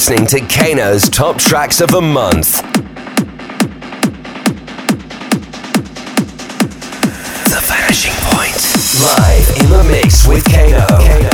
listening to Kano's top tracks of the month. The Vanishing Point. Live in the mix with Kano. Kano.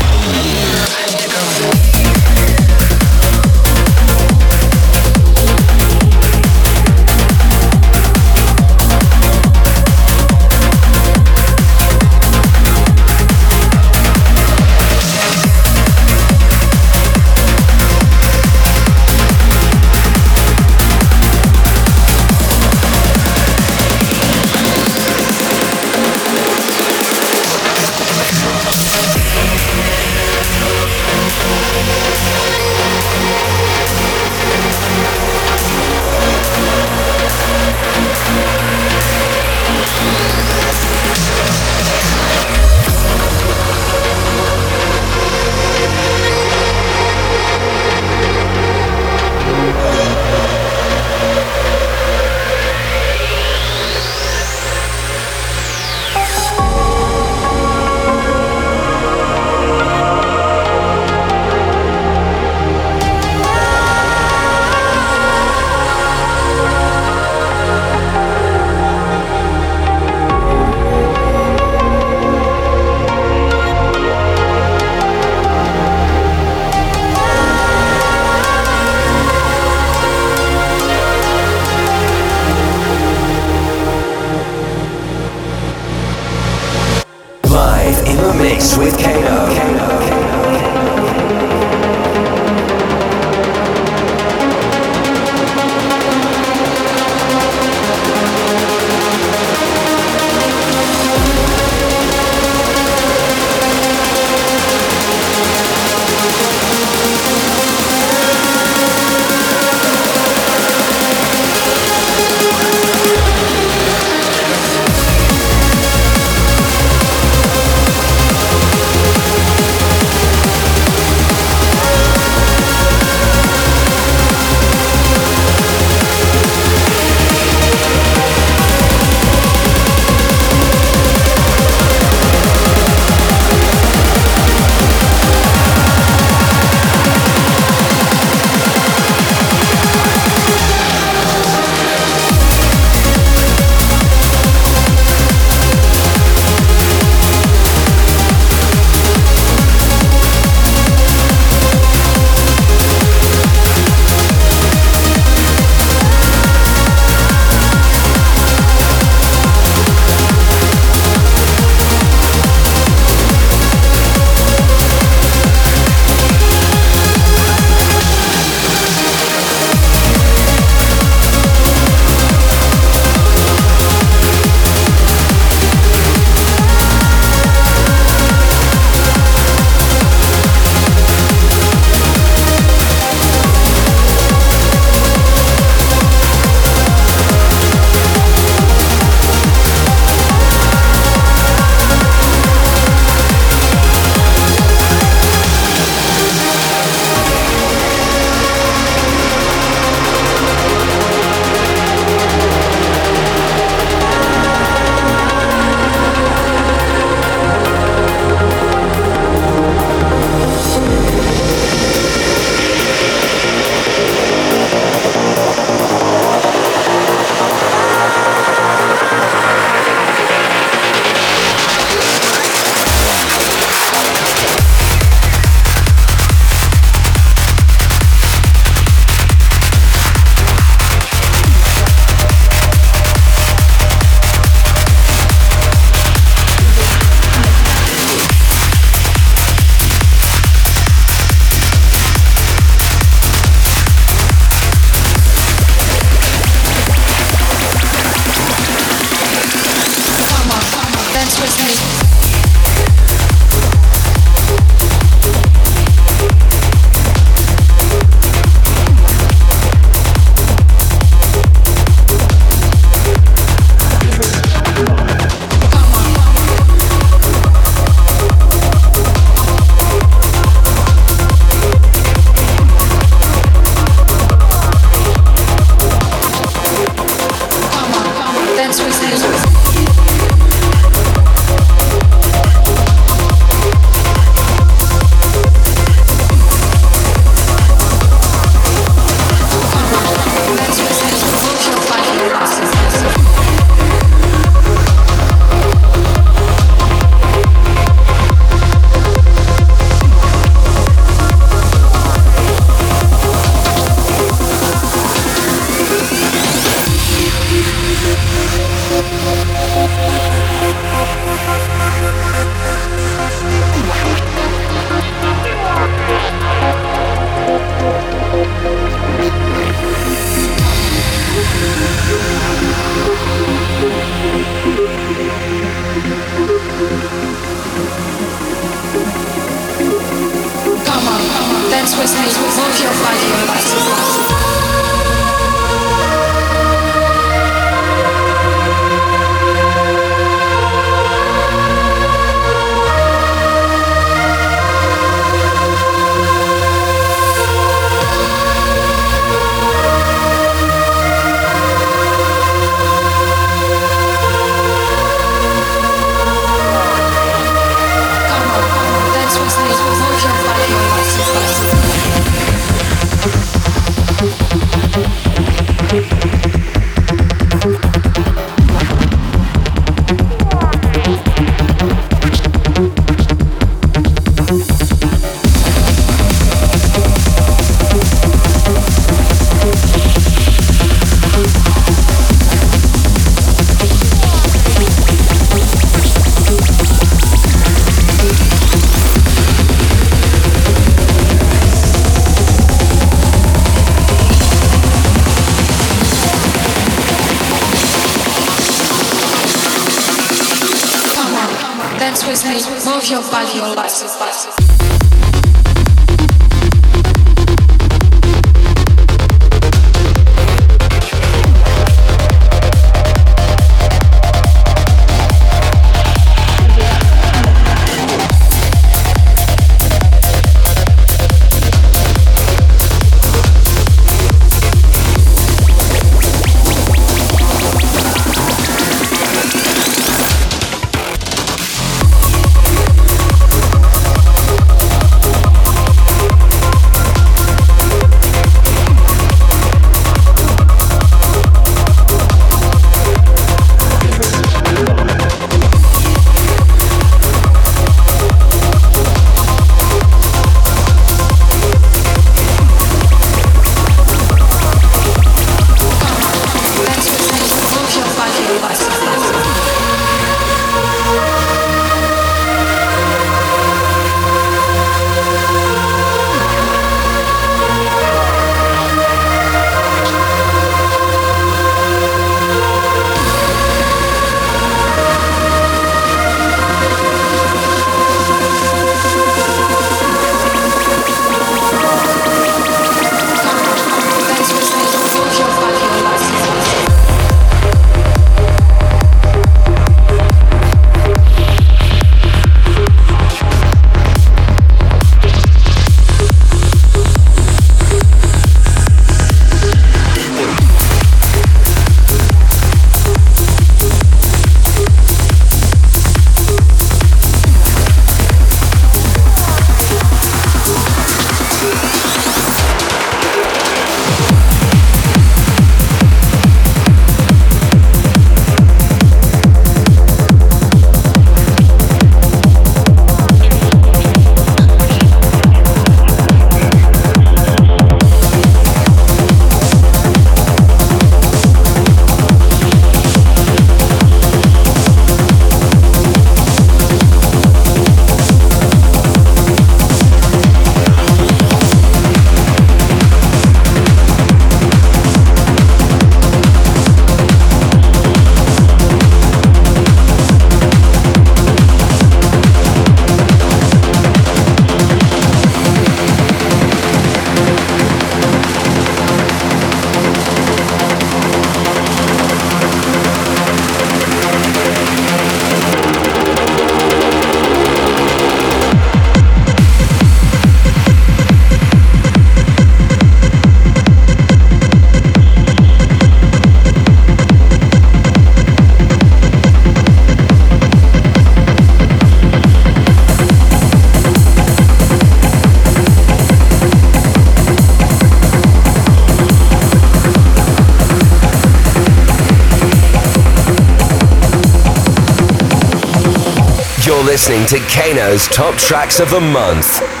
Listening to Kano's Top Tracks of the Month.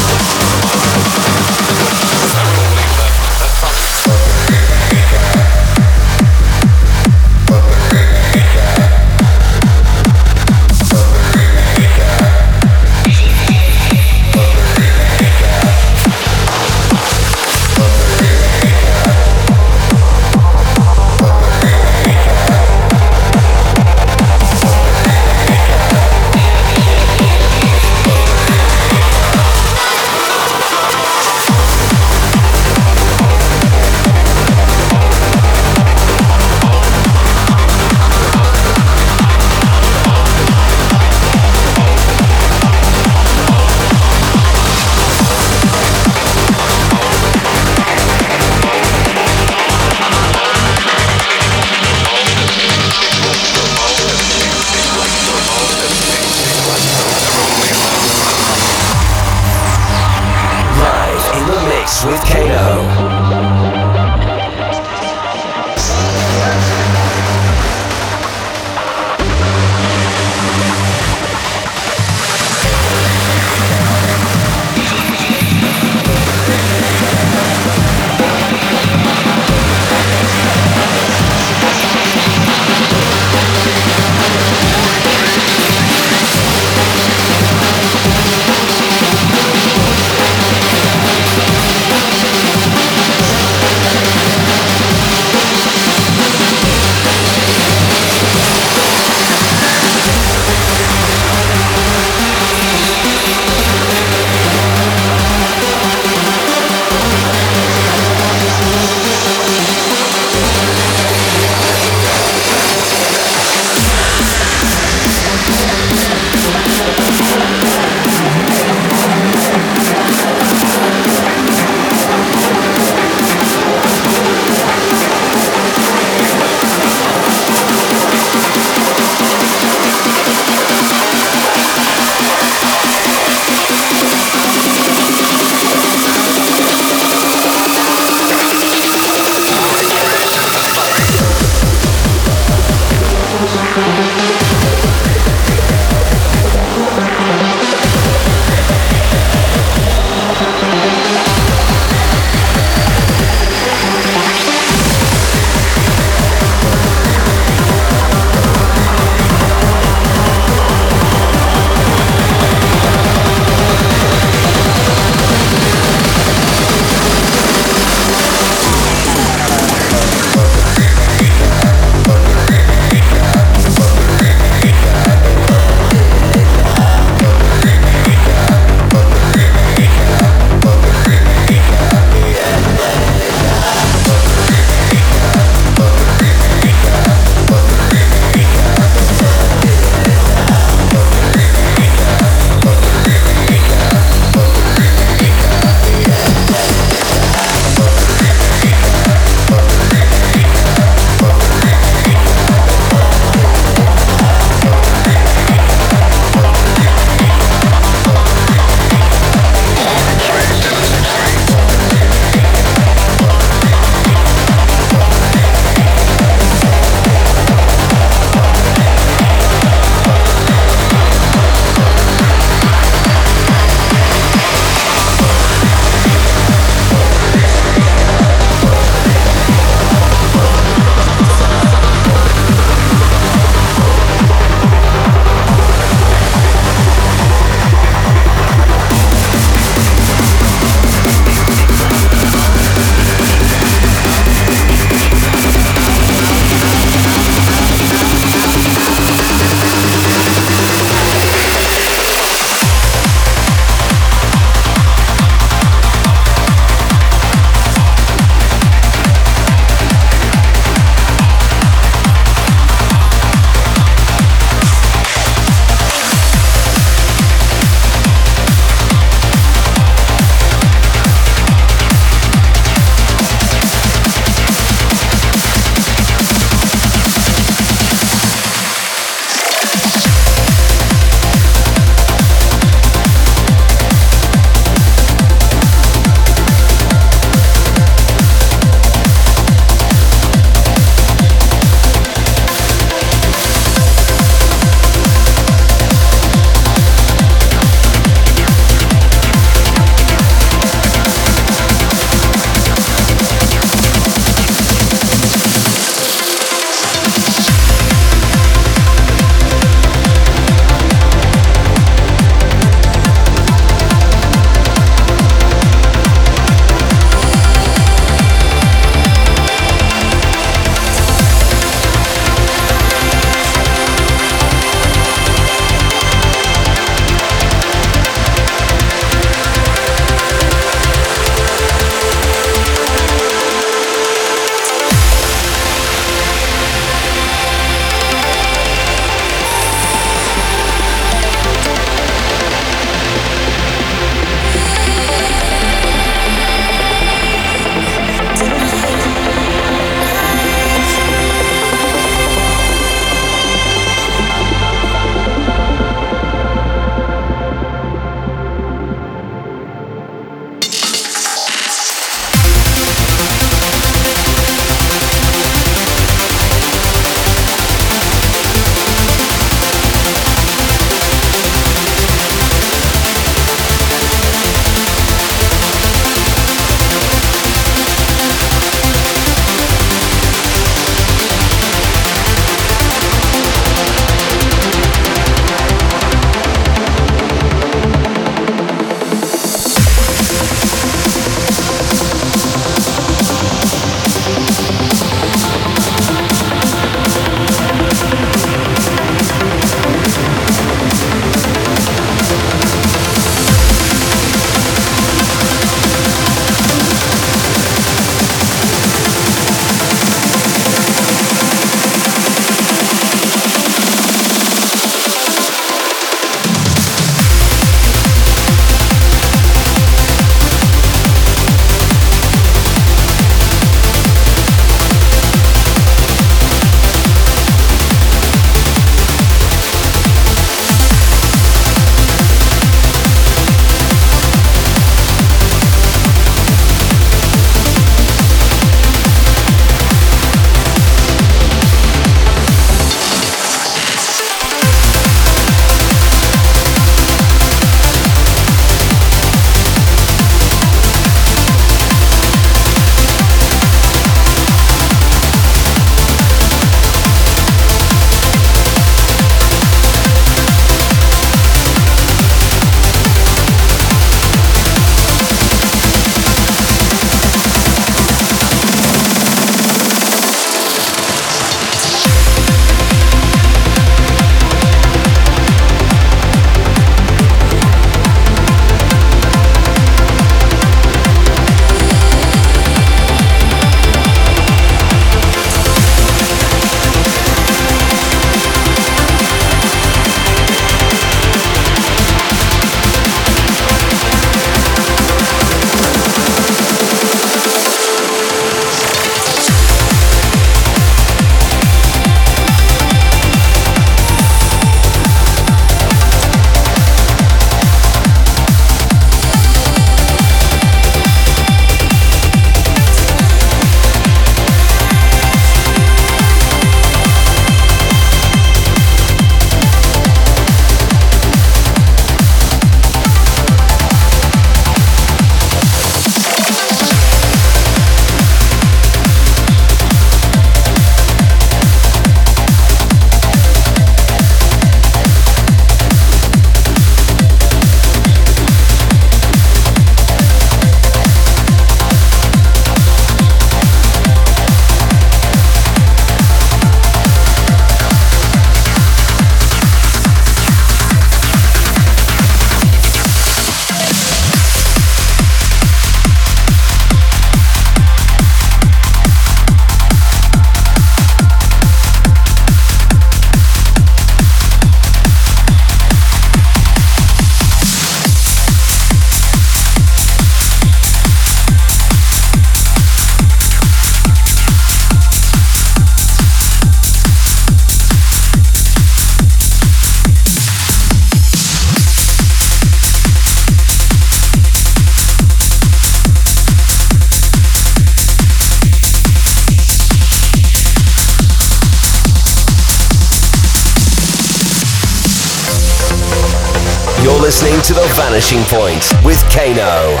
Vanishing Point with Kano.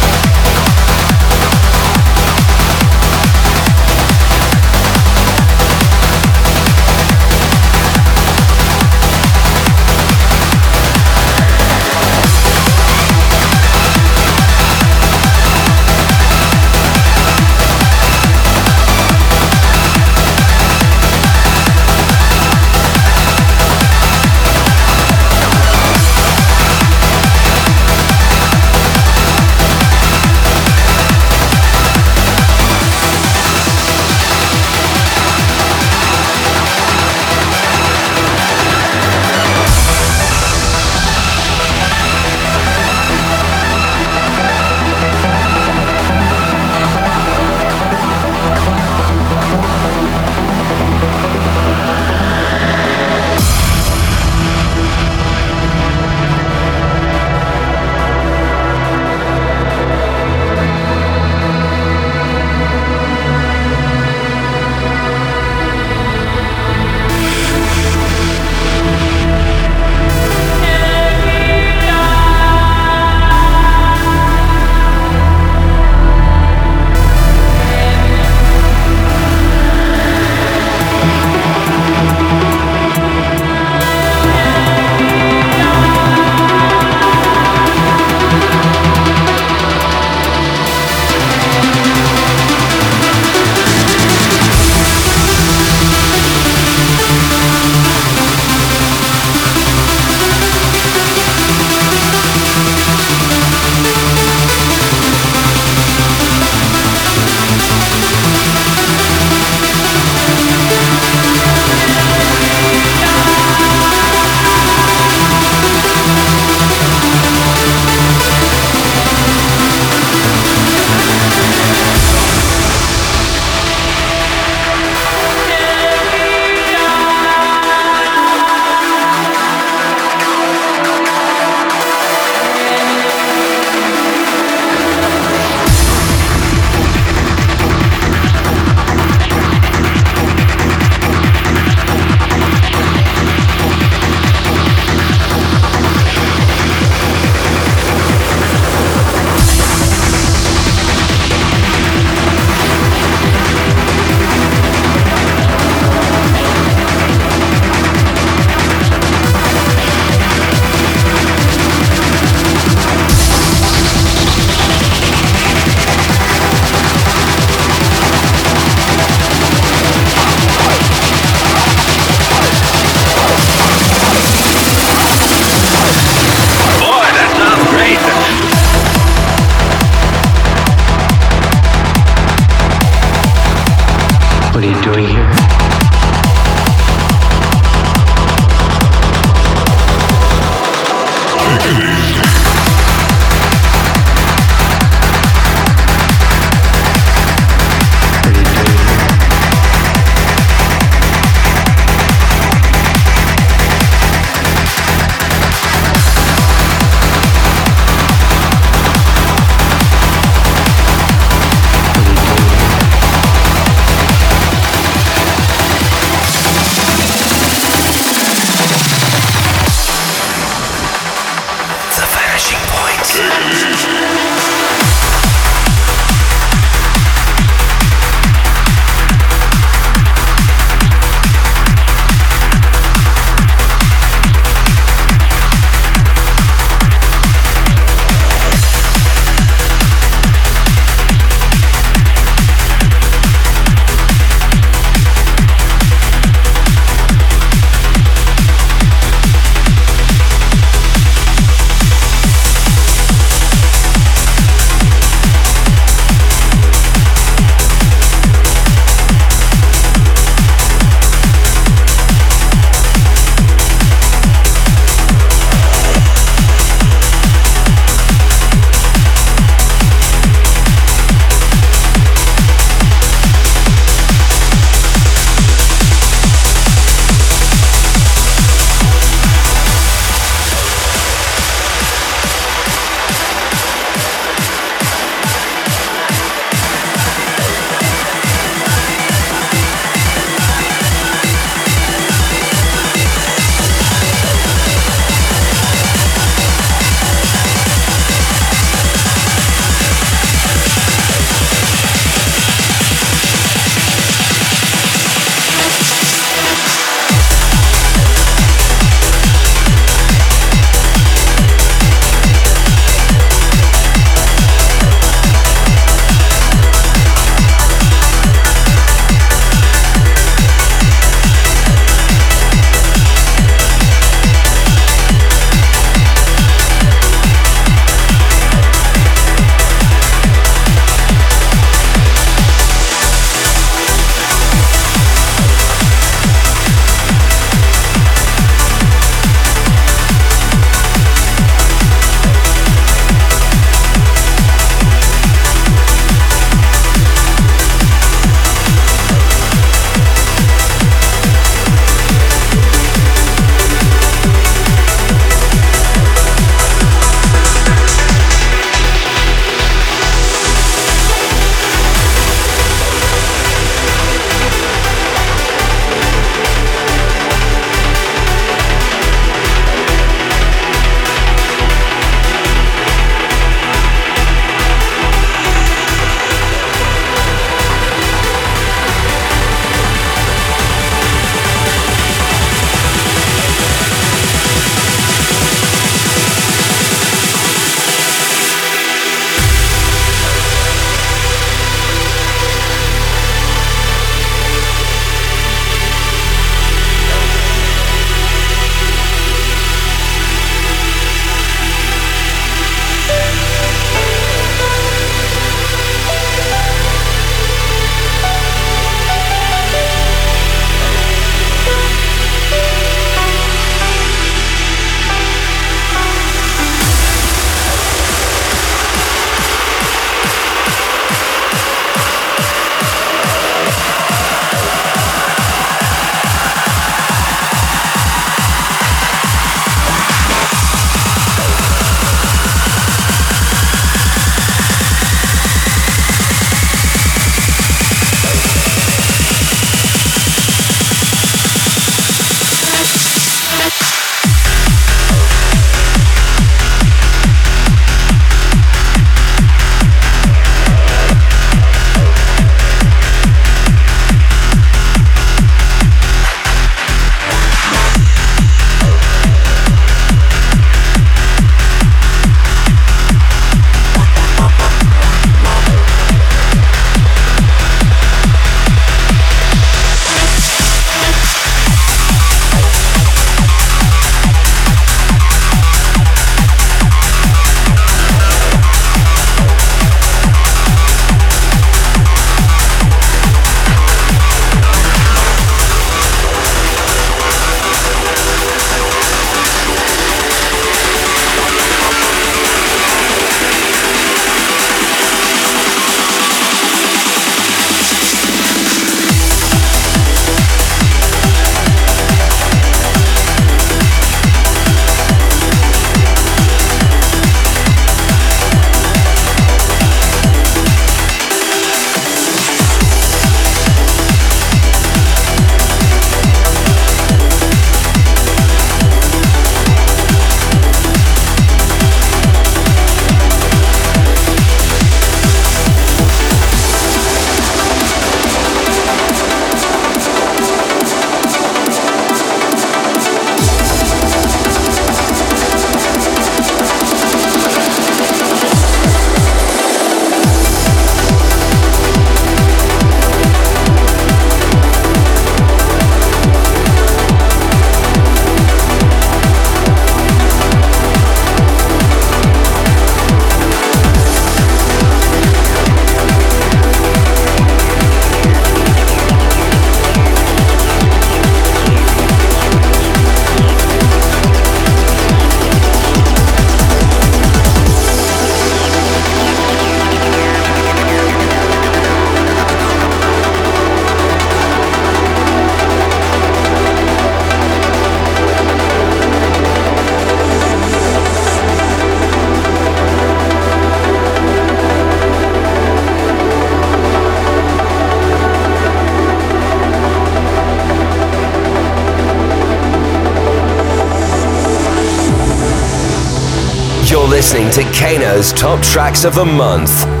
Listening to Kano's Top Tracks of the Month.